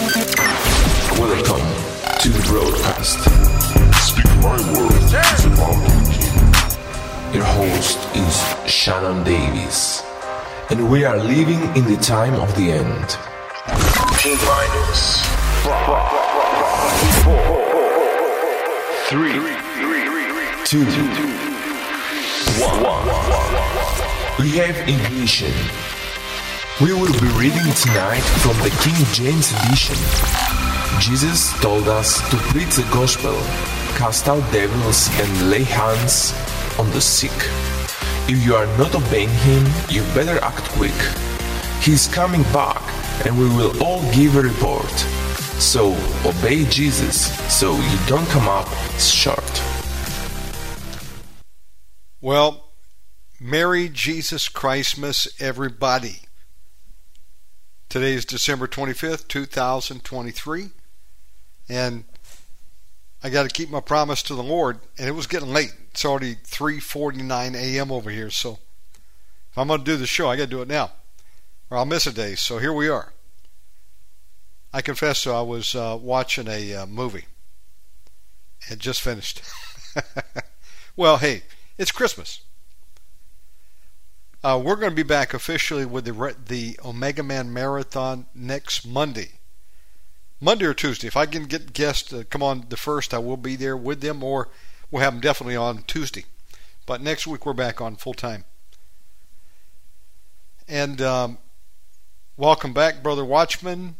Welcome to the broadcast. Speak my words about Your host is Shannon Davis, and we are living in the time of the end. T minus five, four, three, two, one. We have ignition. We will be reading tonight from the King James Edition. Jesus told us to preach the gospel, cast out devils, and lay hands on the sick. If you are not obeying him, you better act quick. He is coming back, and we will all give a report. So obey Jesus so you don't come up short. Well, Merry Jesus Christmas, everybody. Today is December 25th, 2023, and I got to keep my promise to the Lord, and it was getting late. It's already 3:49 a.m. over here, so if I'm going to do the show, I got to do it now, or I'll miss a day. So here we are. I confess, though, I was uh, watching a uh, movie. It just finished. well, hey, it's Christmas. Uh, we're going to be back officially with the the Omega Man Marathon next Monday, Monday or Tuesday. If I can get guests to come on the first, I will be there with them, or we'll have them definitely on Tuesday. But next week we're back on full time. And um, welcome back, brother Watchman,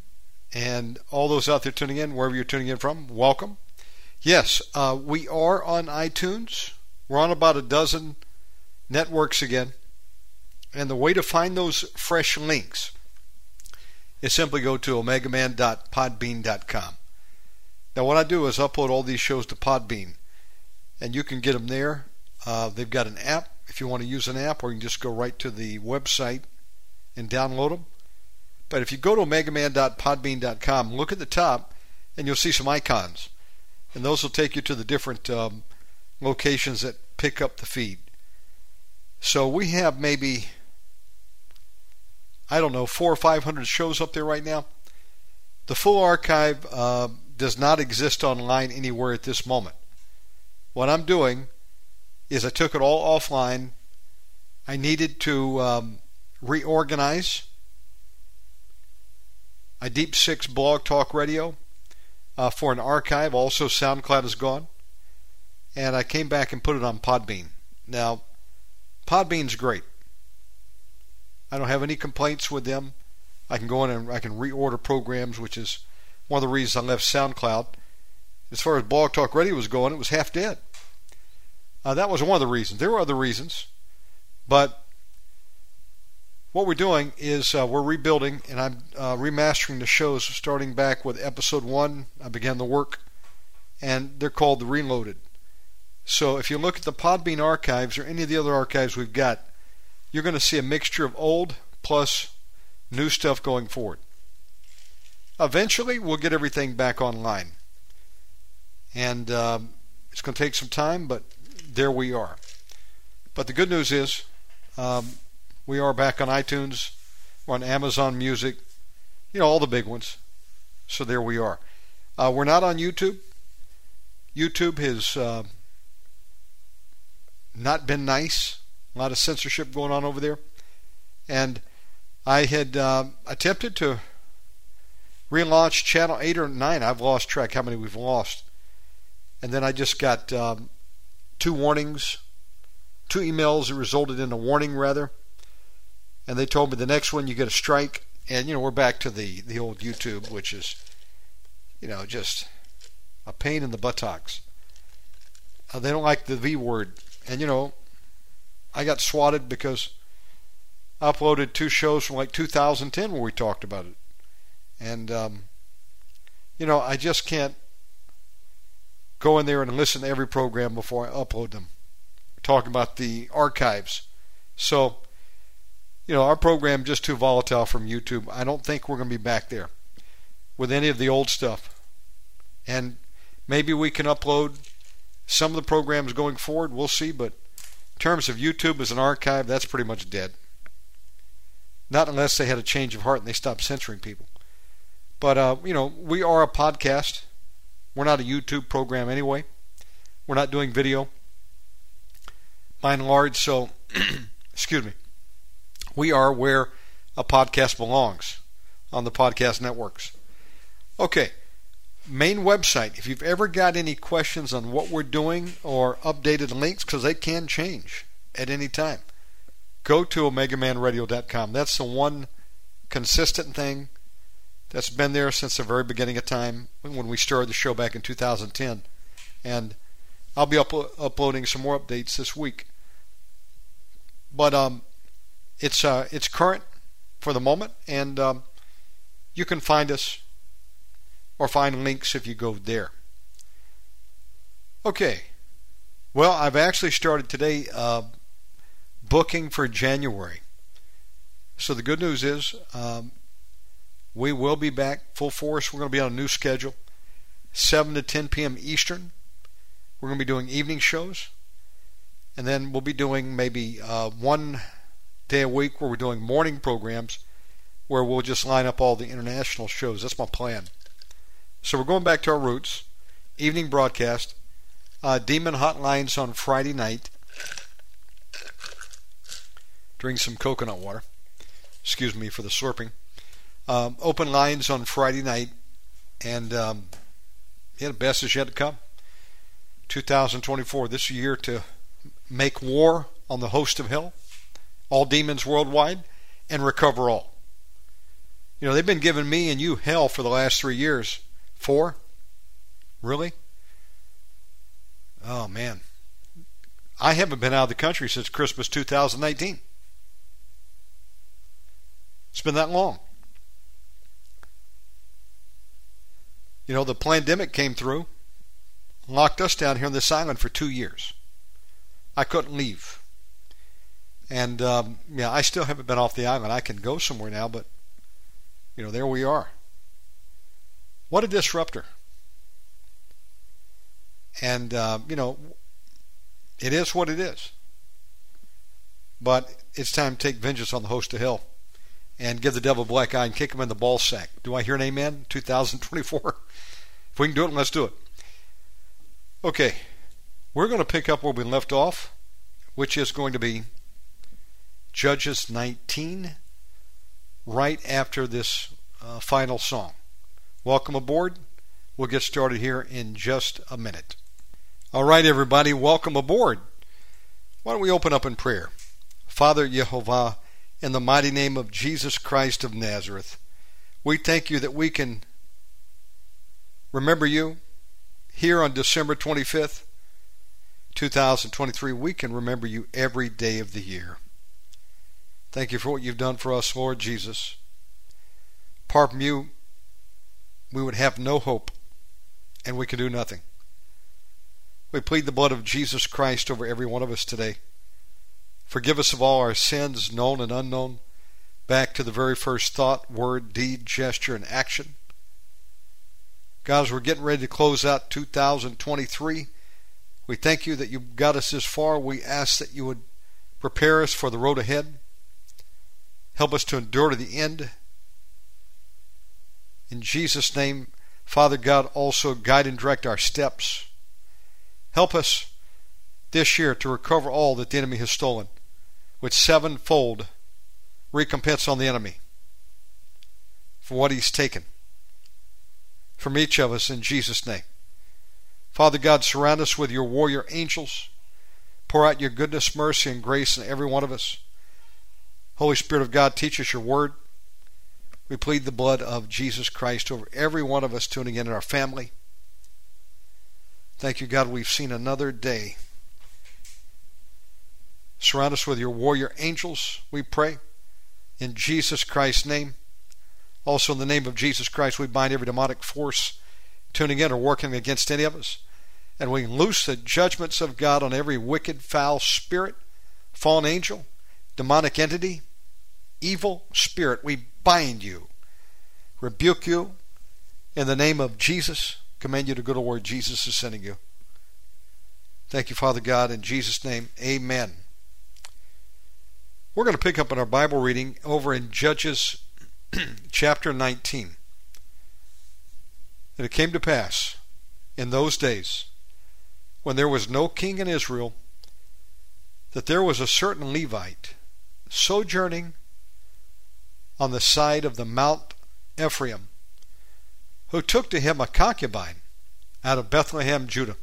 and all those out there tuning in, wherever you're tuning in from. Welcome. Yes, uh, we are on iTunes. We're on about a dozen networks again. And the way to find those fresh links is simply go to omegaman.podbean.com. Now, what I do is upload all these shows to Podbean, and you can get them there. Uh, they've got an app if you want to use an app, or you can just go right to the website and download them. But if you go to omegaman.podbean.com, look at the top, and you'll see some icons, and those will take you to the different um, locations that pick up the feed. So we have maybe I don't know, four or five hundred shows up there right now. The full archive uh, does not exist online anywhere at this moment. What I'm doing is I took it all offline. I needed to um, reorganize. I deep six blog talk radio uh, for an archive. Also, SoundCloud is gone. And I came back and put it on Podbean. Now, Podbean's great. I don't have any complaints with them. I can go in and I can reorder programs, which is one of the reasons I left SoundCloud. As far as Blog Talk Radio was going, it was half dead. Uh, that was one of the reasons. There were other reasons, but what we're doing is uh, we're rebuilding, and I'm uh, remastering the shows, starting back with episode one. I began the work, and they're called the Reloaded. So if you look at the Podbean archives or any of the other archives we've got, you're going to see a mixture of old plus new stuff going forward. Eventually, we'll get everything back online. And um, it's going to take some time, but there we are. But the good news is um, we are back on iTunes, we're on Amazon Music, you know, all the big ones. So there we are. Uh, we're not on YouTube. YouTube has uh, not been nice a lot of censorship going on over there. And I had uh, attempted to relaunch channel 8 or 9. I've lost track how many we've lost. And then I just got um, two warnings, two emails that resulted in a warning, rather. And they told me the next one you get a strike. And, you know, we're back to the, the old YouTube, which is, you know, just a pain in the buttocks. Uh, they don't like the V word. And, you know, I got swatted because I uploaded two shows from like 2010 where we talked about it. And, um, you know, I just can't go in there and listen to every program before I upload them. Talking about the archives. So, you know, our program just too volatile from YouTube. I don't think we're going to be back there with any of the old stuff. And maybe we can upload some of the programs going forward. We'll see, but terms of YouTube as an archive, that's pretty much dead. Not unless they had a change of heart and they stopped censoring people. But, uh, you know, we are a podcast. We're not a YouTube program anyway. We're not doing video by and large. So, excuse me. We are where a podcast belongs on the podcast networks. Okay, main website. If you've ever got any questions on what we're doing or updated links, because they can change at any time, go to OmegaManRadio.com. That's the one consistent thing that's been there since the very beginning of time when we started the show back in 2010. And I'll be up- uploading some more updates this week. But um, it's uh, it's current for the moment, and um, you can find us or find links if you go there. Okay. Well, I've actually started today uh, booking for January. So the good news is um, we will be back full force. We're going to be on a new schedule, 7 to 10 p.m. Eastern. We're going to be doing evening shows. And then we'll be doing maybe uh, one day a week where we're doing morning programs where we'll just line up all the international shows. That's my plan. So we're going back to our roots. Evening broadcast. Uh, Demon Hotlines on Friday night. Drink some coconut water. Excuse me for the slurping. Um, open lines on Friday night. And um, yeah, the best is yet to come. 2024, this year to make war on the host of hell, all demons worldwide, and recover all. You know, they've been giving me and you hell for the last three years. Four? Really? Oh, man. I haven't been out of the country since Christmas 2019. It's been that long. You know, the pandemic came through, locked us down here on this island for two years. I couldn't leave. And um, yeah, I still haven't been off the island. I can go somewhere now, but you know, there we are. What a disruptor. And uh, you know, it is what it is. But it's time to take vengeance on the host of hell and give the devil a black eye and kick him in the ball sack. Do I hear an amen? 2024. if we can do it, let's do it. Okay, we're going to pick up where we left off, which is going to be Judges 19, right after this uh, final song. Welcome aboard. We'll get started here in just a minute. All right, everybody, welcome aboard. Why don't we open up in prayer? Father Jehovah, in the mighty name of Jesus Christ of Nazareth, we thank you that we can remember you here on December 25th 2023, we can remember you every day of the year. Thank you for what you've done for us, Lord Jesus. Apart from you, we would have no hope and we could do nothing. We plead the blood of Jesus Christ over every one of us today. Forgive us of all our sins, known and unknown, back to the very first thought, word, deed, gesture, and action. God, as we're getting ready to close out 2023, we thank you that you got us this far. We ask that you would prepare us for the road ahead. Help us to endure to the end. In Jesus' name, Father God, also guide and direct our steps. Help us this year to recover all that the enemy has stolen with sevenfold recompense on the enemy for what he's taken from each of us in Jesus' name. Father God, surround us with your warrior angels. Pour out your goodness, mercy, and grace in every one of us. Holy Spirit of God, teach us your word. We plead the blood of Jesus Christ over every one of us tuning in in our family. Thank you, God, we've seen another day. Surround us with your warrior angels, we pray. In Jesus Christ's name. Also, in the name of Jesus Christ, we bind every demonic force tuning in or working against any of us. And we loose the judgments of God on every wicked, foul spirit, fallen angel, demonic entity, evil spirit. We bind you, rebuke you in the name of Jesus. Command you to go to where Jesus is sending you. Thank you, Father God, in Jesus' name. Amen. We're going to pick up in our Bible reading over in Judges chapter 19. And it came to pass in those days, when there was no king in Israel, that there was a certain Levite sojourning on the side of the Mount Ephraim, who took to him a concubine out of Bethlehem, Judah.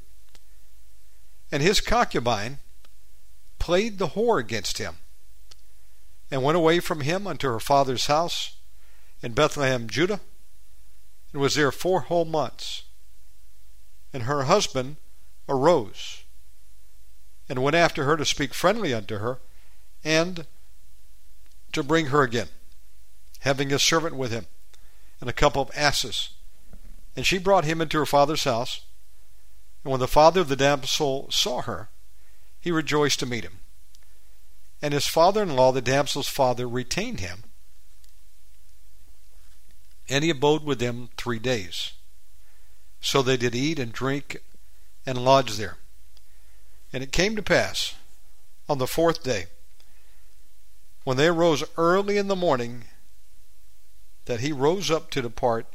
And his concubine played the whore against him, and went away from him unto her father's house in Bethlehem, Judah, and was there four whole months. And her husband arose and went after her to speak friendly unto her, and to bring her again, having a servant with him, and a couple of asses. And she brought him into her father's house. And when the father of the damsel saw her, he rejoiced to meet him. And his father in law, the damsel's father, retained him. And he abode with them three days. So they did eat and drink and lodge there. And it came to pass on the fourth day, when they arose early in the morning, that he rose up to depart,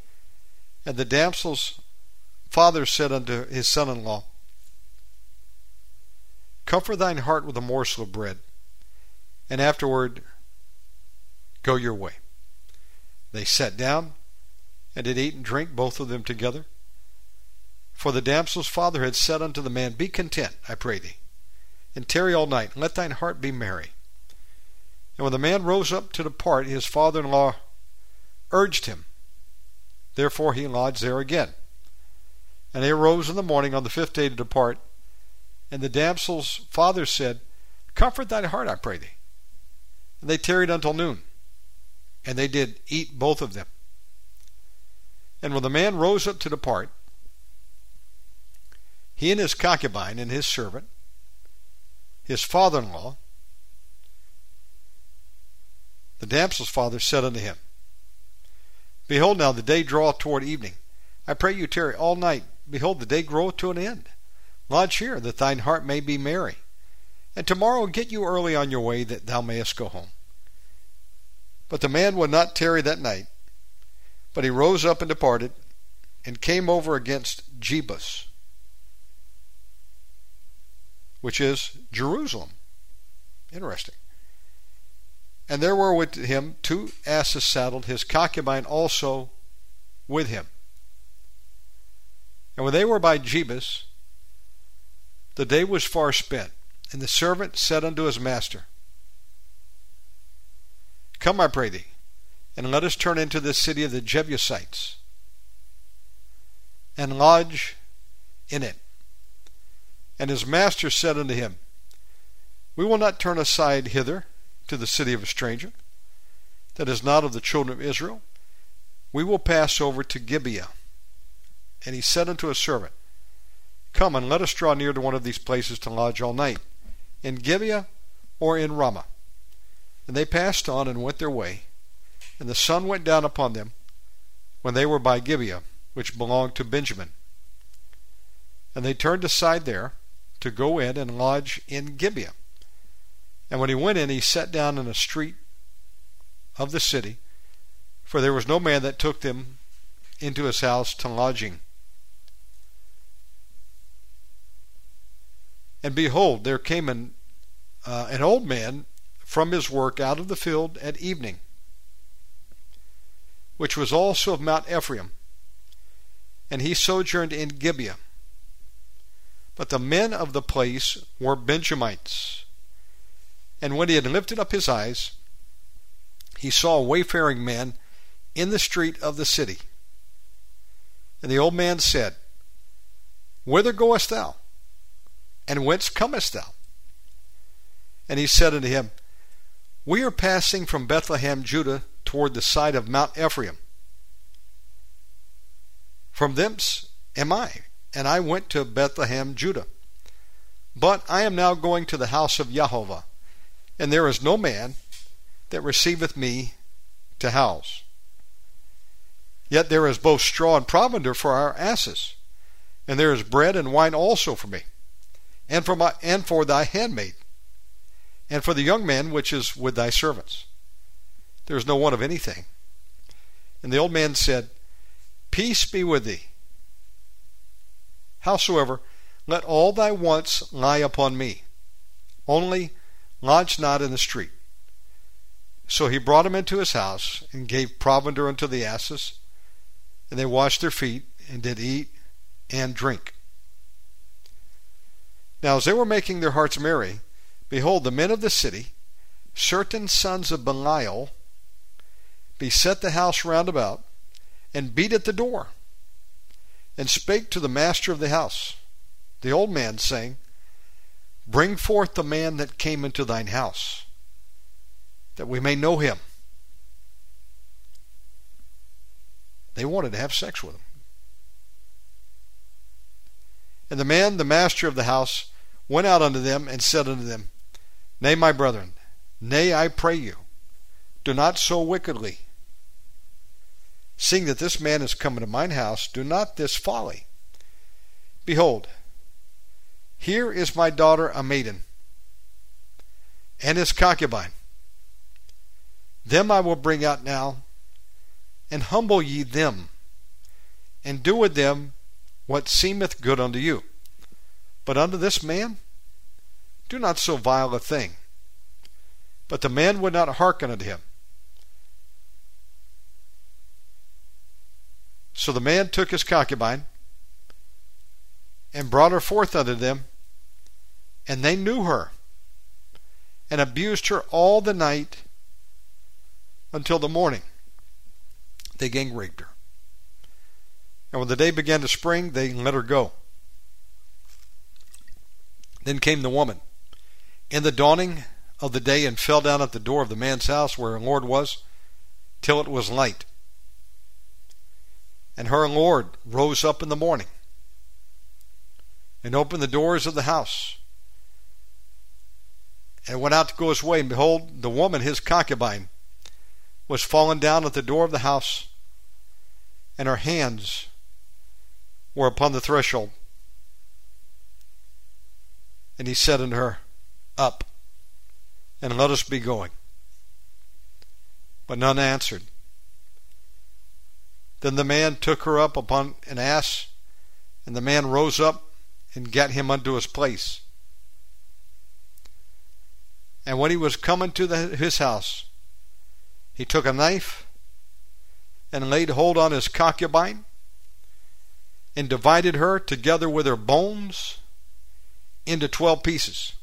and the damsel's father said unto his son in law, Comfort thine heart with a morsel of bread, and afterward go your way. They sat down and did eat and drink, both of them together. For the damsel's father had said unto the man, Be content, I pray thee, and tarry all night, and let thine heart be merry. And when the man rose up to depart, his father in law urged him. Therefore he lodged there again. And they arose in the morning on the fifth day to depart. And the damsel's father said, Comfort thine heart, I pray thee. And they tarried until noon. And they did eat both of them. And when the man rose up to depart, he and his concubine and his servant, his father in law, the damsel's father said unto him, Behold, now the day draweth toward evening. I pray you tarry all night. Behold, the day groweth to an end. Lodge here, that thine heart may be merry. And tomorrow get you early on your way, that thou mayest go home. But the man would not tarry that night, but he rose up and departed, and came over against Jebus, which is Jerusalem. Interesting. And there were with him two asses saddled, his concubine also with him. And when they were by Jebus, the day was far spent, and the servant said unto his master, Come, I pray thee, and let us turn into the city of the Jebusites, and lodge in it. And his master said unto him, We will not turn aside hither to the city of a stranger, that is not of the children of Israel. We will pass over to Gibeah. And he said unto his servant, Come and let us draw near to one of these places to lodge all night, in Gibeah or in Ramah. And they passed on and went their way, and the sun went down upon them when they were by Gibeah, which belonged to Benjamin. And they turned aside there, to go in and lodge in Gibeah. And when he went in, he sat down in a street of the city, for there was no man that took them into his house to lodging. And behold, there came an, uh, an old man from his work out of the field at evening, which was also of Mount Ephraim, and he sojourned in Gibeah. But the men of the place were Benjamites. And when he had lifted up his eyes, he saw a wayfaring man in the street of the city. And the old man said, Whither goest thou? And whence comest thou? And he said unto him, We are passing from Bethlehem, Judah, toward the side of Mount Ephraim. From thence am I, and I went to Bethlehem, Judah. But I am now going to the house of Jehovah, and there is no man that receiveth me to house. Yet there is both straw and provender for our asses, and there is bread and wine also for me, and for my and for thy handmaid, and for the young man which is with thy servants. There is no want of anything. And the old man said, Peace be with thee. Howsoever, let all thy wants lie upon me. Only lodge not in the street. So he brought him into his house, and gave provender unto the asses, and they washed their feet, and did eat and drink. Now as they were making their hearts merry, behold, the men of the city, certain sons of Belial, beset the house round about, and beat at the door, and spake to the master of the house, the old man, saying, Bring forth the man that came into thine house, that we may know him. They wanted to have sex with him. And the man, the master of the house, went out unto them and said unto them, Nay, my brethren, nay, I pray you, do not so wickedly. Seeing that this man is come into mine house, do not this folly. Behold, here is my daughter a maiden, and his concubine. Them I will bring out now, and humble ye them, and do with them what seemeth good unto you. But unto this man, do not so vile a thing. But the man would not hearken unto him. So the man took his concubine and brought her forth unto them, and they knew her, and abused her all the night until the morning. They gang raped her. And when the day began to spring, they let her go. Then came the woman in the dawning of the day and fell down at the door of the man's house where her Lord was, till it was light. And her Lord rose up in the morning and opened the doors of the house and went out to go his way. And behold, the woman, his concubine, was fallen down at the door of the house, and her hands were upon the threshold. And he said unto her, Up, and let us be going. But none answered. Then the man took her up upon an ass, and the man rose up and gat him unto his place. And when he was come into the, his house, he took a knife and laid hold on his concubine and divided her together with her bones into twelve pieces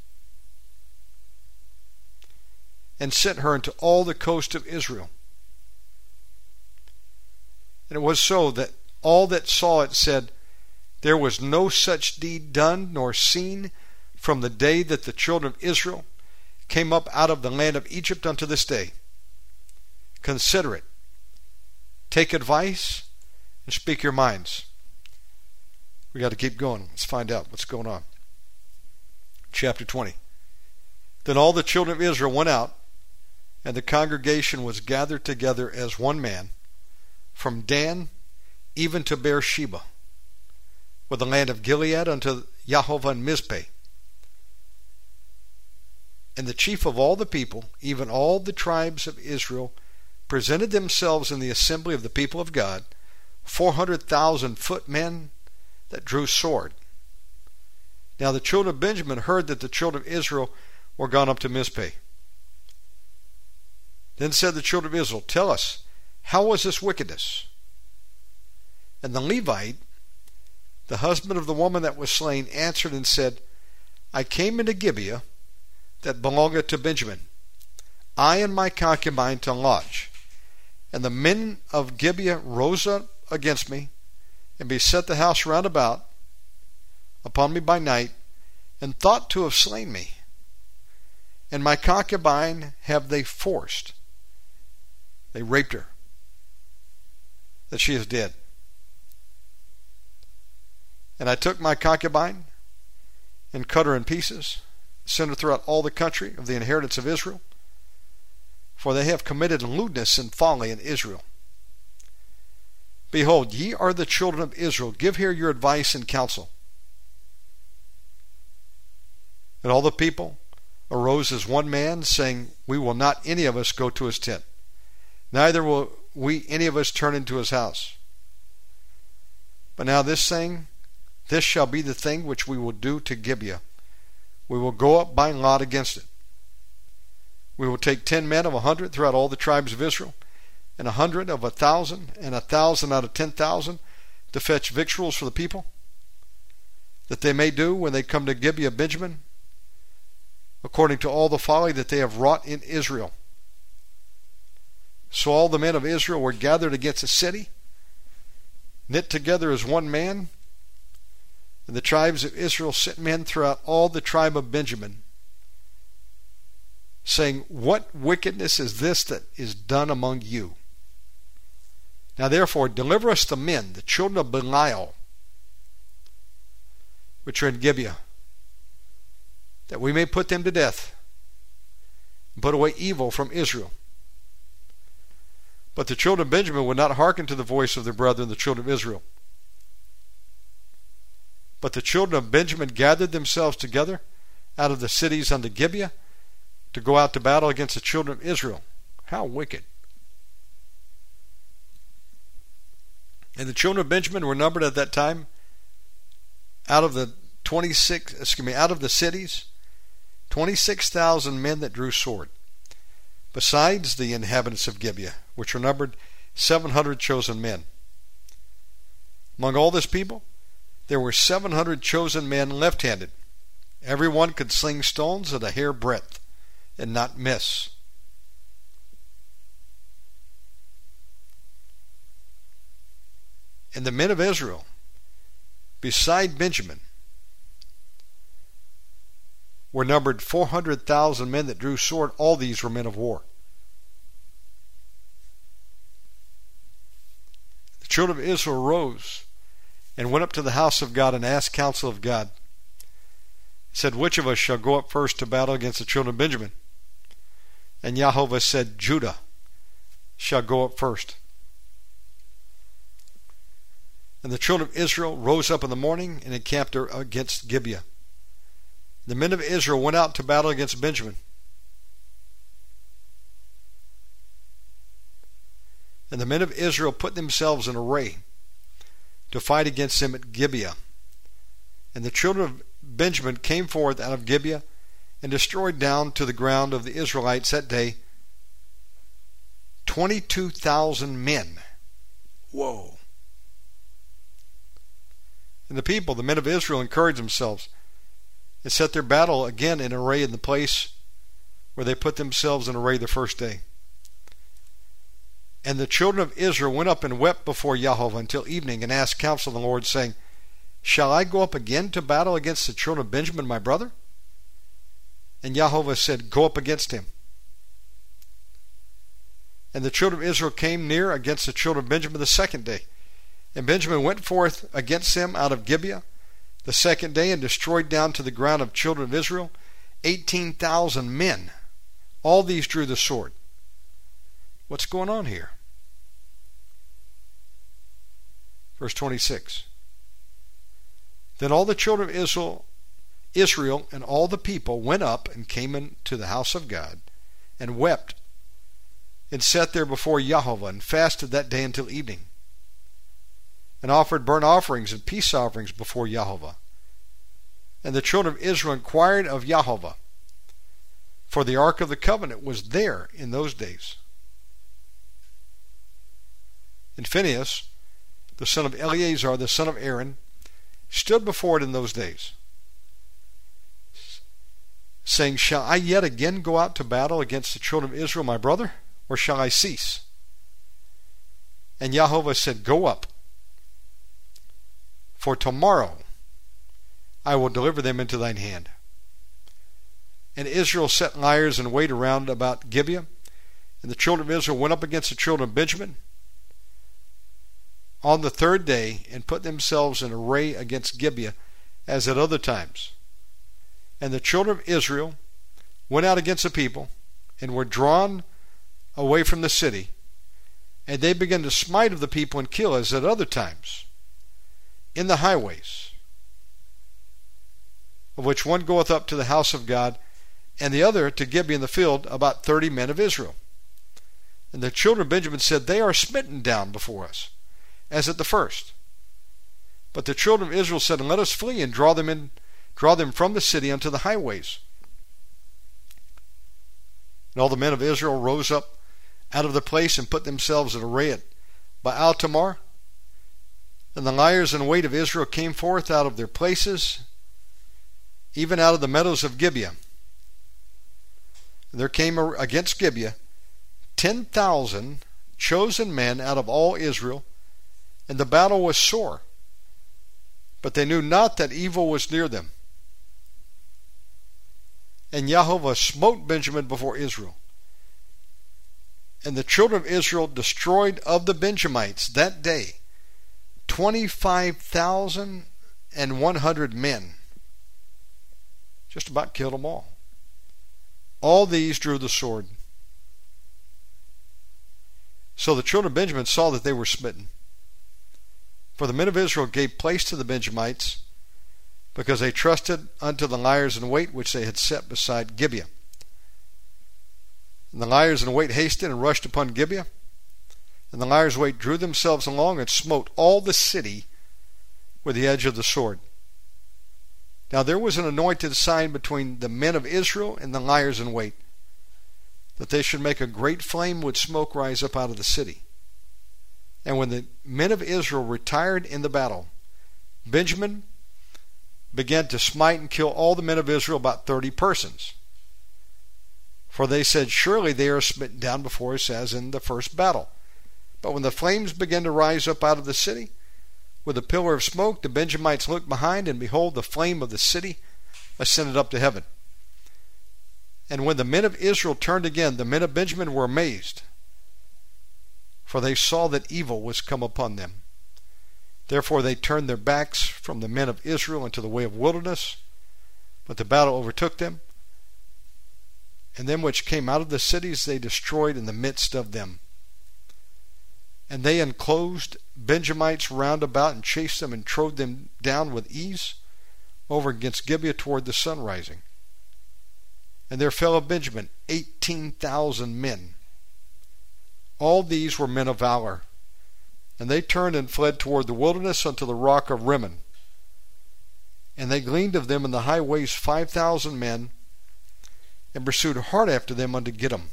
and sent her into all the coast of Israel. And it was so that all that saw it said, There was no such deed done nor seen from the day that the children of Israel came up out of the land of Egypt unto this day. Consider it. Take advice and speak your minds. We got to keep going. Let's find out what's going on. Chapter 20. Then all the children of Israel went out, and the congregation was gathered together as one man, from Dan even to Beersheba, with the land of Gilead unto Yahovah and Mizpeh. And the chief of all the people, even all the tribes of Israel, presented themselves in the assembly of the people of God, four hundred thousand footmen that drew sword. Now the children of Benjamin heard that the children of Israel were gone up to Mizpeh. Then said the children of Israel, Tell us, how was this wickedness? And the Levite, the husband of the woman that was slain, answered and said, I came into Gibeah that belongeth to Benjamin, I and my concubine to lodge. And the men of Gibeah rose up against me, and beset the house round about upon me by night, and thought to have slain me. And my concubine have they forced. They raped her, that she is dead. And I took my concubine and cut her in pieces, sent her throughout all the country of the inheritance of Israel, for they have committed lewdness and folly in Israel. Behold, ye are the children of Israel. Give here your advice and counsel. And all the people arose as one man, saying, We will not any of us go to his tent, neither will we any of us turn into his house. But now this thing this shall be the thing which we will do to Gibeah. We will go up by lot against it. We will take ten men of a hundred throughout all the tribes of Israel, and a hundred of a thousand, and a thousand out of ten thousand, to fetch victuals for the people, that they may do when they come to Gibeah Benjamin, according to all the folly that they have wrought in Israel. So all the men of Israel were gathered against the city, knit together as one man, and the tribes of Israel sent men throughout all the tribe of Benjamin, saying, What wickedness is this that is done among you? Now therefore deliver us the men, the children of Belial, which are in Gibeah, that we may put them to death, and put away evil from Israel. But the children of Benjamin would not hearken to the voice of their brethren, the children of Israel. But the children of Benjamin gathered themselves together out of the cities unto Gibeah to go out to battle against the children of Israel. How wicked. And the children of Benjamin were numbered at that time out of the 26 excuse me out of the cities 26,000 men that drew sword besides the inhabitants of Gibeah which were numbered 700 chosen men among all this people there were 700 chosen men left-handed every one could sling stones at a hair breadth and not miss and the men of Israel, beside Benjamin, were numbered 400,000 men that drew sword. All these were men of war. The children of Israel rose and went up to the house of God and asked counsel of God. He said, Which of us shall go up first to battle against the children of Benjamin? And Jehovah said, Judah shall go up first. And the children of Israel rose up in the morning and encamped against Gibeah. The men of Israel went out to battle against Benjamin. And the men of Israel put themselves in array to fight against him at Gibeah. And the children of Benjamin came forth out of Gibeah and destroyed down to the ground of the Israelites that day 22,000 men. Whoa. And the people, the men of Israel, encouraged themselves and set their battle again in array in the place where they put themselves in array the first day. And the children of Israel went up and wept before Jehovah until evening and asked counsel of the Lord, saying, Shall I go up again to battle against the children of Benjamin my brother? And Jehovah said, Go up against him. And the children of Israel came near against the children of Benjamin the second day. And Benjamin went forth against them out of Gibeah the second day and destroyed down to the ground of children of Israel 18,000 men. All these drew the sword. What's going on here? Verse 26. Then all the children of Israel, Israel and all the people went up and came into the house of God and wept and sat there before Jehovah and fasted that day until evening and offered burnt offerings and peace offerings before Jehovah. And the children of Israel inquired of Jehovah, for the ark of the covenant was there in those days. And Phinehas, the son of Eleazar, the son of Aaron, stood before it in those days, saying, Shall I yet again go out to battle against the children of Israel, my brother, or shall I cease? And Jehovah said, Go up for tomorrow I will deliver them into thine hand. And Israel set liers and wait around about Gibeah. And the children of Israel went up against the children of Benjamin on the third day and put themselves in array against Gibeah as at other times. And the children of Israel went out against the people and were drawn away from the city. And they began to smite of the people and kill as at other times in the highways, of which one goeth up to the house of God, and the other to Gibeah in the field, about thirty men of Israel. And the children of Benjamin said, They are smitten down before us, as at the first. But the children of Israel said, Let us flee and draw them in draw them from the city unto the highways. And all the men of Israel rose up out of the place and put themselves in array at Baal Tamar. And the liers in wait of Israel came forth out of their places, even out of the meadows of Gibeah. And there came against Gibeah ten thousand chosen men out of all Israel, and the battle was sore. But they knew not that evil was near them. And Jehovah smote Benjamin before Israel. And the children of Israel destroyed of the Benjamites that day twenty five thousand and one hundred men. Just about killed them all. All these drew the sword. So the children of Benjamin saw that they were smitten. For the men of Israel gave place to the Benjamites, because they trusted unto the liers in wait which they had set beside Gibeah. And the liers in wait hasted and rushed upon Gibeah. And the liers in wait drew themselves along and smote all the city with the edge of the sword. Now there was an anointed sign between the men of Israel and the liers in wait, that they should make a great flame with smoke rise up out of the city. And when the men of Israel retired in the battle, Benjamin began to smite and kill all the men of Israel, about thirty persons. For they said, Surely they are smitten down before us as in the first battle. But when the flames began to rise up out of the city, with a pillar of smoke, the Benjamites looked behind, and behold, the flame of the city ascended up to heaven. And when the men of Israel turned again, the men of Benjamin were amazed, for they saw that evil was come upon them. Therefore they turned their backs from the men of Israel into the way of wilderness, but the battle overtook them, and them which came out of the cities they destroyed in the midst of them. And they enclosed Benjamites round about and chased them and trode them down with ease over against Gibeah toward the sun rising. And there fell of Benjamin eighteen thousand men. All these were men of valor. And they turned and fled toward the wilderness unto the rock of Rimmon. And they gleaned of them in the highways five thousand men and pursued hard after them unto Gidom,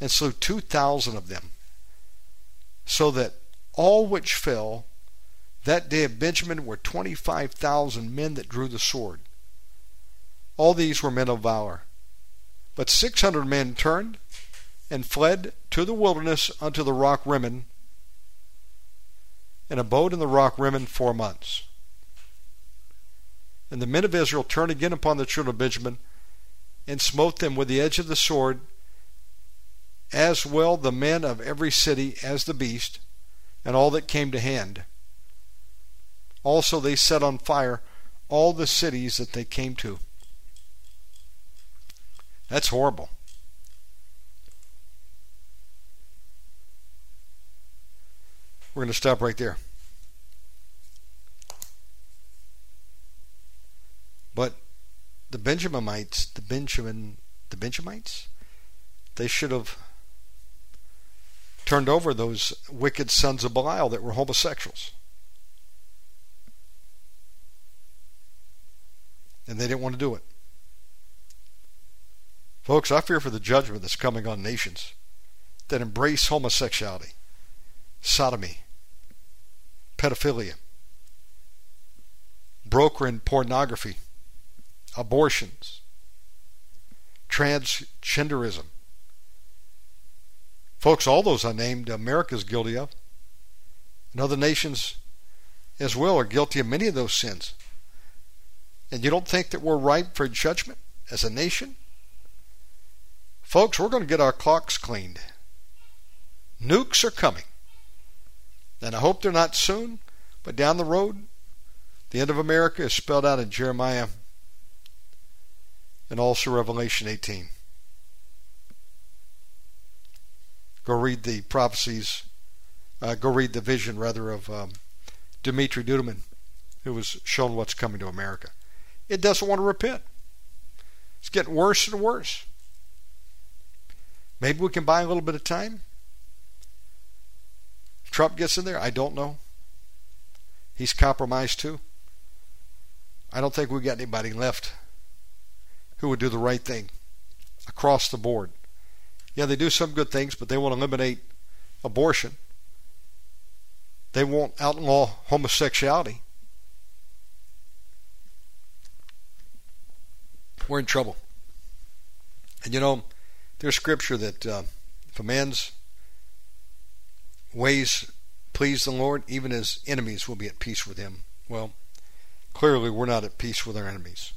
and slew two thousand of them, so that all which fell that day of Benjamin were twenty five thousand men that drew the sword. All these were men of valor. But six hundred men turned and fled to the wilderness unto the rock Rimmon, and abode in the rock Rimmon four months. And the men of Israel turned again upon the children of Benjamin, and smote them with the edge of the sword, as well the men of every city as the beast, and all that came to hand. Also they set on fire all the cities that they came to. That's horrible. We're going to stop right there. But the Benjaminites, the Benjamin, the Benjamites, they should have turned over those wicked sons of Belial that were homosexuals. And they didn't want to do it. Folks, I fear for the judgment that's coming on nations that embrace homosexuality, sodomy, pedophilia, brokering pornography, abortions, transgenderism. Folks, all those I named, America's guilty of. And other nations as well are guilty of many of those sins. And you don't think that we're ripe for judgment as a nation? Folks, we're going to get our clocks cleaned. Nukes are coming. And I hope they're not soon, but down the road, the end of America is spelled out in Jeremiah and also Revelation 18. Go read the prophecies, uh, go read the vision, rather, of um, Dimitri Duduman, who was shown what's coming to America. It doesn't want to repent. It's getting worse and worse. Maybe we can buy a little bit of time. Trump gets in there. I don't know. He's compromised too. I don't think we got anybody left who would do the right thing across the board. Yeah, they do some good things, but they want to eliminate abortion. They won't outlaw homosexuality. We're in trouble. And you know, there's scripture that uh, if a man's ways please the Lord, even his enemies will be at peace with him. Well, clearly we're not at peace with our enemies.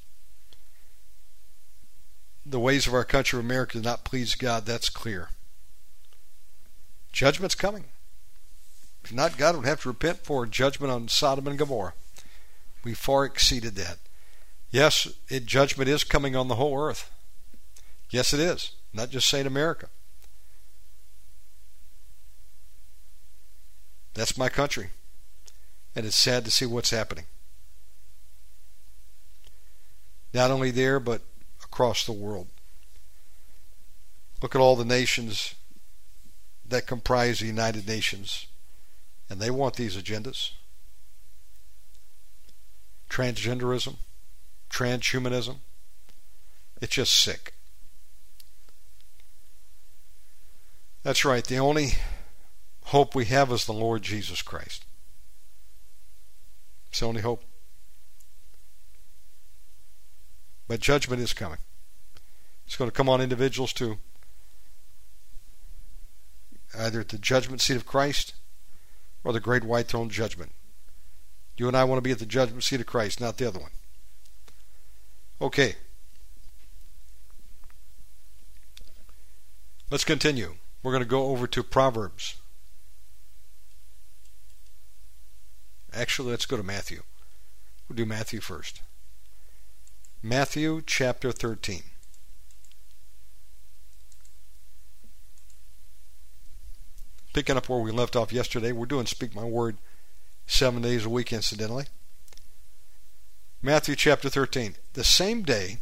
The ways of our country of America do not please God, that's clear. Judgment's coming. If not, God would have to repent for judgment on Sodom and Gomorrah. We far exceeded that. Yes, it, judgment is coming on the whole earth. Yes, it is. Not just St. America. That's my country. And it's sad to see what's happening. Not only there, but across the world. Look at all the nations that comprise the United Nations, and they want these agendas transgenderism, transhumanism. It's just sick. That's right. The only hope we have is the Lord Jesus Christ. It's the only hope. But judgment is coming. It's going to come on individuals too. Either at the judgment seat of Christ or the great white throne judgment. You and I want to be at the judgment seat of Christ, not the other one. Okay. Let's continue. We're going to go over to Proverbs. Actually, let's go to Matthew. We'll do Matthew first. Matthew chapter 13. Picking up where we left off yesterday, we're doing Speak My Word seven days a week, incidentally. Matthew chapter 13. The same day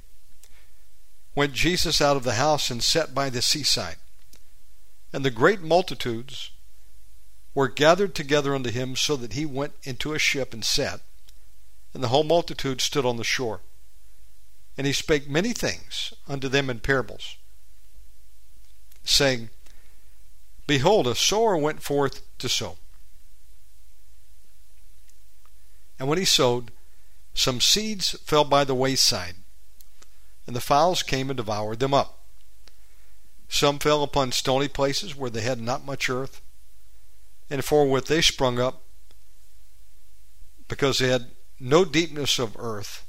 went Jesus out of the house and sat by the seaside. And the great multitudes were gathered together unto him, so that he went into a ship and sat, and the whole multitude stood on the shore. And he spake many things unto them in parables, saying, Behold, a sower went forth to sow. And when he sowed, some seeds fell by the wayside, and the fowls came and devoured them up. Some fell upon stony places where they had not much earth, and forthwith they sprung up because they had no deepness of earth.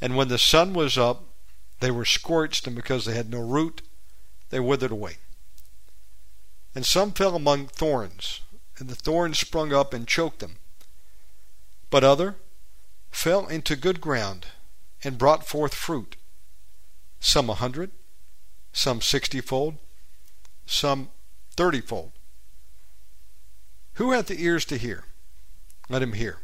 And when the sun was up, they were scorched, and because they had no root, they withered away. And some fell among thorns, and the thorns sprung up and choked them. But other fell into good ground and brought forth fruit, some a hundred, some sixtyfold, some thirtyfold. Who hath the ears to hear? Let him hear.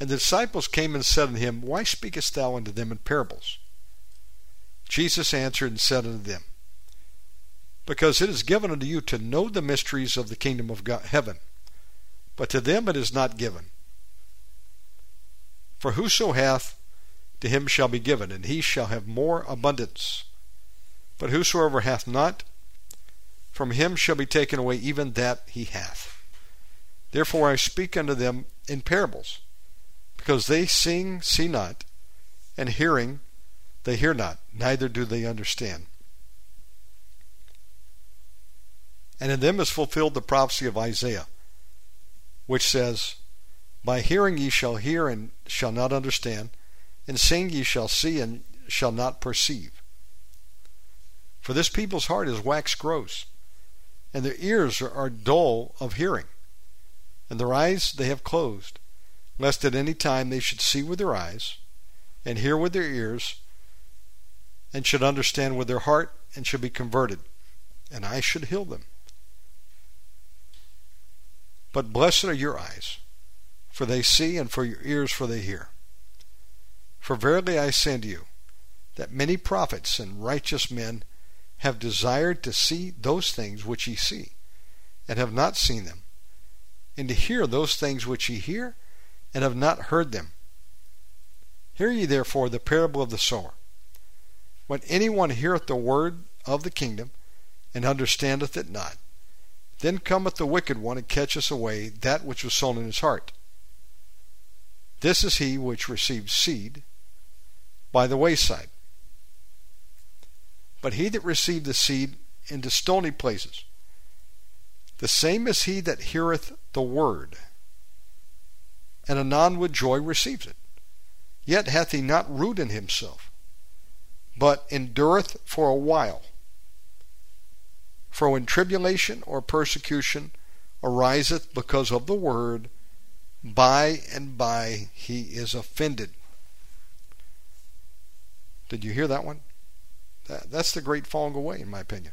And the disciples came and said unto him, Why speakest thou unto them in parables? Jesus answered and said unto them, Because it is given unto you to know the mysteries of the kingdom of God, heaven, but to them it is not given. For whoso hath, to him shall be given, and he shall have more abundance. But whosoever hath not, from him shall be taken away even that he hath. Therefore I speak unto them in parables, because they seeing see not, and hearing they hear not, neither do they understand. And in them is fulfilled the prophecy of Isaiah, which says, By hearing ye shall hear and shall not understand, and seeing ye shall see and shall not perceive. For this people's heart is waxed gross and their ears are dull of hearing, and their eyes they have closed, lest at any time they should see with their eyes, and hear with their ears, and should understand with their heart, and should be converted, and I should heal them. But blessed are your eyes, for they see, and for your ears, for they hear. For verily I say unto you, that many prophets and righteous men have desired to see those things which ye see, and have not seen them, and to hear those things which ye hear, and have not heard them. Hear ye therefore the parable of the sower. When any one heareth the word of the kingdom, and understandeth it not, then cometh the wicked one and catcheth away that which was sown in his heart. This is he which received seed by the wayside. But he that received the seed into stony places, the same is he that heareth the word, and anon with joy receives it. Yet hath he not root in himself, but endureth for a while. For when tribulation or persecution ariseth because of the word, by and by he is offended. Did you hear that one? That, that's the great falling away, in my opinion.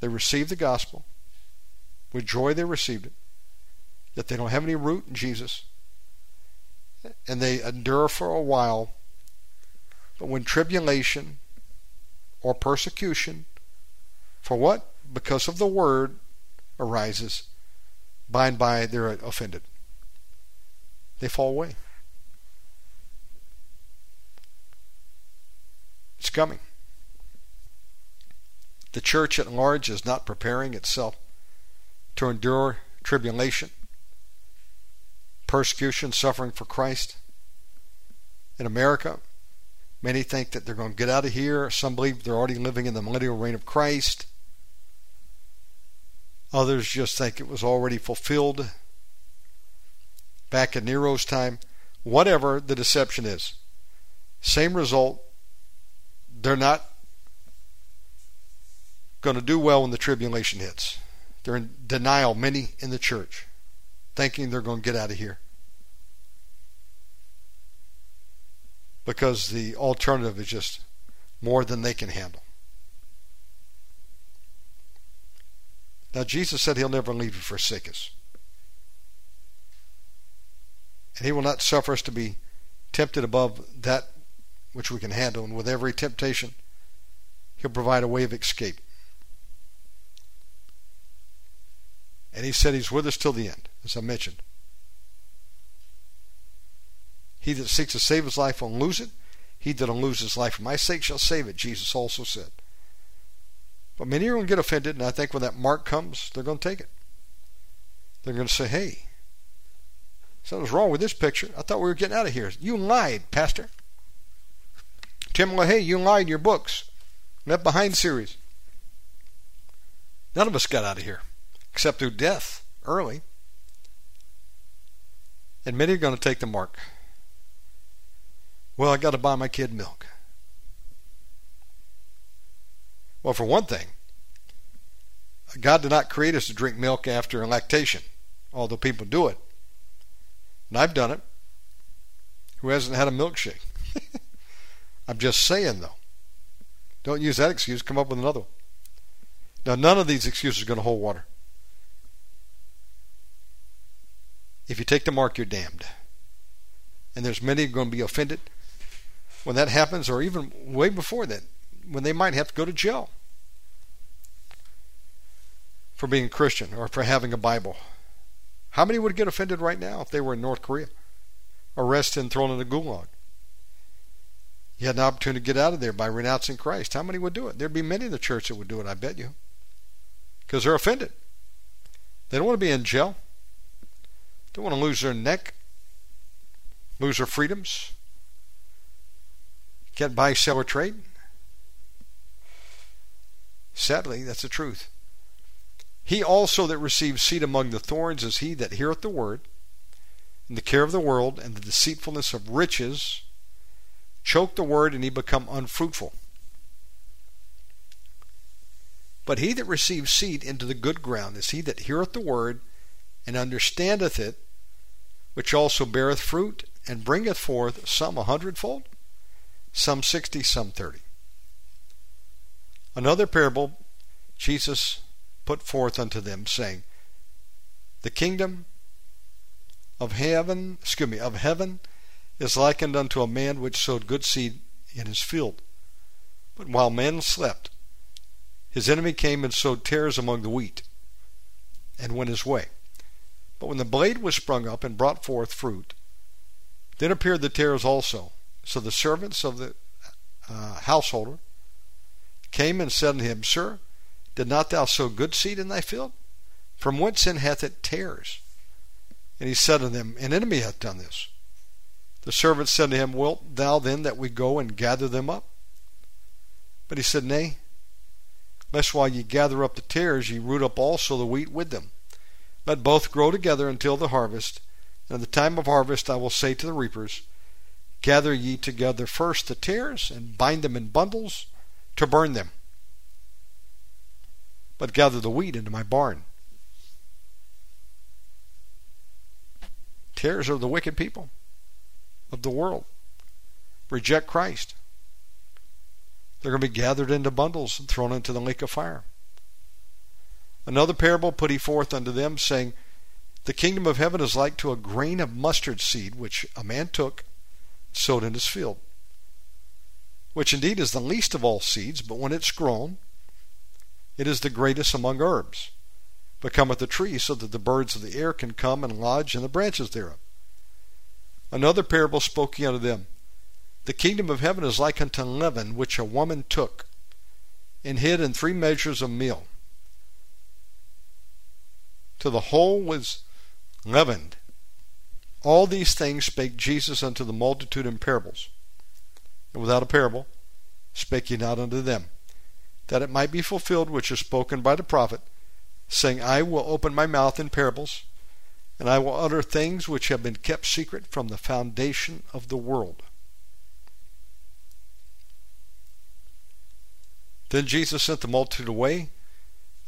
They received the gospel. With joy they received it. Yet they don't have any root in Jesus. And they endure for a while. But when tribulation or persecution, for what? Because of the word arises, by and by they're offended. They fall away. It's coming. The church at large is not preparing itself to endure tribulation, persecution, suffering for Christ. In America, many think that they're going to get out of here. Some believe they're already living in the millennial reign of Christ. Others just think it was already fulfilled back in Nero's time. Whatever the deception is, same result. They're not going to do well when the tribulation hits. They're in denial, many in the church, thinking they're going to get out of here. Because the alternative is just more than they can handle. Now, Jesus said he'll never leave or forsake us. And he will not suffer us to be tempted above that which we can handle. And with every temptation, he'll provide a way of escape. And he said he's with us till the end, as I mentioned. He that seeks to save his life will lose it. He that will lose his life for my sake shall save it, Jesus also said. But many are going to get offended, and I think when that mark comes, they're going to take it. They're going to say, hey, something's wrong with this picture. I thought we were getting out of here. You lied, Pastor. Tim LaHaye, you lied your books. Left Behind series. None of us got out of here except through death early. And many are going to take the mark. Well, I got to buy my kid milk. Well, for one thing, God did not create us to drink milk after lactation, although people do it. And I've done it. Who hasn't had a milkshake? I'm just saying, though. Don't use that excuse. Come up with another one. Now, none of these excuses are going to hold water. If you take the mark, you're damned. And there's many going to be offended when that happens, or even way before that, when they might have to go to jail for being a Christian or for having a Bible. How many would get offended right now if they were in North Korea, arrested and thrown in a gulag? You had an opportunity to get out of there by renouncing Christ. How many would do it? There'd be many in the church that would do it, I bet you. Because they're offended. They don't want to be in jail. They don't want to lose their neck, lose their freedoms, can't buy, sell, or trade. Sadly, that's the truth. He also that receives seed among the thorns is he that heareth the word, and the care of the world and the deceitfulness of riches choke the word, and he become unfruitful. But he that receives seed into the good ground is he that heareth the word, and understandeth it, which also beareth fruit, and bringeth forth some a hundredfold, some sixty, some thirty. Another parable Jesus put forth unto them, saying, The kingdom of heaven, excuse me, of heaven is likened unto a man which sowed good seed in his field. But while men slept, his enemy came and sowed tares among the wheat, and went his way. But when the blade was sprung up and brought forth fruit, then appeared the tares also. So the servants of the uh, householder came and said unto him, Sir, did not thou sow good seed in thy field? From whence then hath it tares? And he said unto them, An enemy hath done this. The servants said to him, Wilt thou then that we go and gather them up? But he said, Nay, lest while ye gather up the tares, ye root up also the wheat with them. Let both grow together until the harvest. And at the time of harvest I will say to the reapers, Gather ye together first the tares, and bind them in bundles to burn them. But gather the wheat into my barn. Tares are the wicked people of the world. Reject Christ. They're going to be gathered into bundles and thrown into the lake of fire. Another parable put he forth unto them, saying, The kingdom of heaven is like to a grain of mustard seed, which a man took, sowed in his field, which indeed is the least of all seeds, but when it's grown, it is the greatest among herbs, becometh a tree, so that the birds of the air can come and lodge in the branches thereof. Another parable spoke he unto them, the kingdom of heaven is like unto leaven which a woman took and hid in three measures of meal till the whole was leavened. All these things spake Jesus unto the multitude in parables. And without a parable spake he not unto them, that it might be fulfilled which is spoken by the prophet, saying, I will open my mouth in parables, and I will utter things which have been kept secret from the foundation of the world. Then Jesus sent the multitude away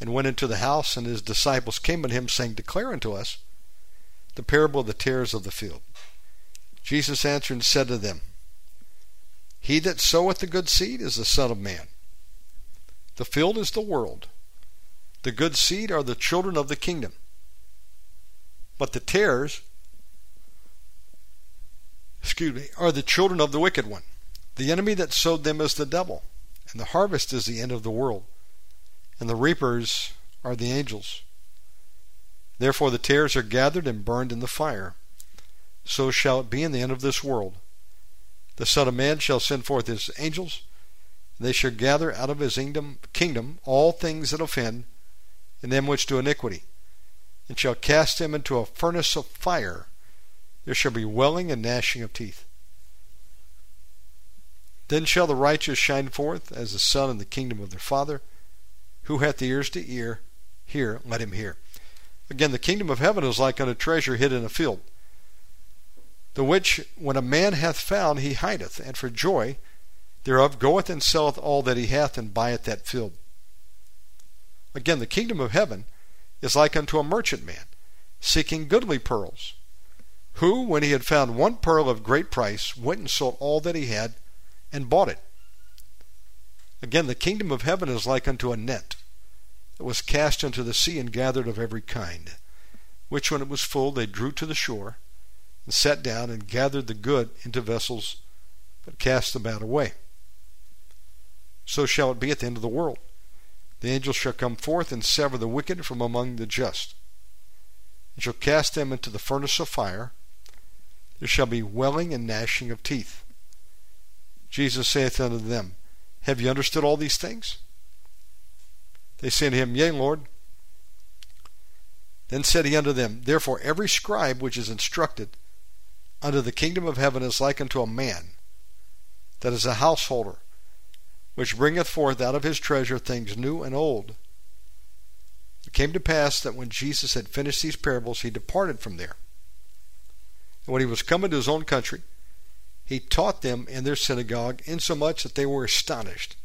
and went into the house, and his disciples came unto him, saying, Declare unto us the parable of the tares of the field. Jesus answered and said to them, He that soweth the good seed is the Son of Man. The field is the world. The good seed are the children of the kingdom. But the tares, excuse me, are the children of the wicked one. The enemy that sowed them is the devil and the harvest is the end of the world, and the reapers are the angels. Therefore the tares are gathered and burned in the fire. So shall it be in the end of this world. The Son of Man shall send forth his angels, and they shall gather out of his kingdom all things that offend, and them which do iniquity, and shall cast them into a furnace of fire. There shall be wailing and gnashing of teeth. Then shall the righteous shine forth as the sun in the kingdom of their Father. Who hath ears to hear, hear, let him hear. Again, the kingdom of heaven is like unto treasure hid in a field, the which when a man hath found he hideth, and for joy thereof goeth and selleth all that he hath, and buyeth that field. Again, the kingdom of heaven is like unto a merchantman, seeking goodly pearls, who, when he had found one pearl of great price, went and sold all that he had, and bought it. Again, the kingdom of heaven is like unto a net that was cast into the sea and gathered of every kind, which when it was full they drew to the shore, and sat down and gathered the good into vessels, but cast the bad away. So shall it be at the end of the world. The angels shall come forth and sever the wicked from among the just, and shall cast them into the furnace of fire. There shall be wailing and gnashing of teeth. Jesus saith unto them, Have ye understood all these things? They say unto him, Yea, Lord. Then said he unto them, Therefore every scribe which is instructed unto the kingdom of heaven is like unto a man that is a householder, which bringeth forth out of his treasure things new and old. It came to pass that when Jesus had finished these parables, he departed from there. And when he was come into his own country, he taught them in their synagogue, insomuch that they were astonished.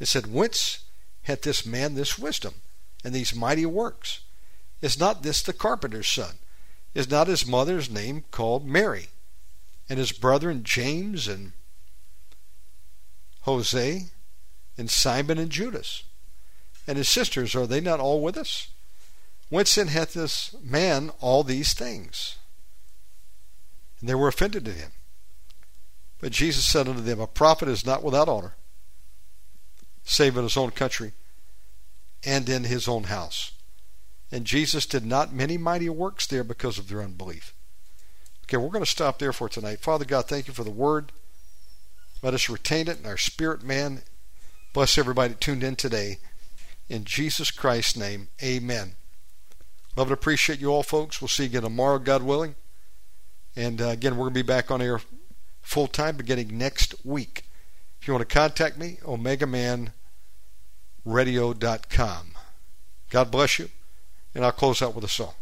They said, Whence hath this man this wisdom and these mighty works? Is not this the carpenter's son? Is not his mother's name called Mary? And his brethren James and Joses and Simon and Judas? And his sisters, are they not all with us? Whence then hath this man all these things? And they were offended at him. But Jesus said unto them, A prophet is not without honor, save in his own country and in his own house. And Jesus did not many mighty works there because of their unbelief. Okay, we're going to stop there for tonight. Father God, thank you for the word. Let us retain it in our spirit, man. Bless everybody tuned in today. In Jesus Christ's name, amen. Love and appreciate you all, folks. We'll see you again tomorrow, God willing. And uh, again, we're going to be back on air full time beginning next week. If you want to contact me, OmegaManRadio.com. God bless you. And I'll close out with a song.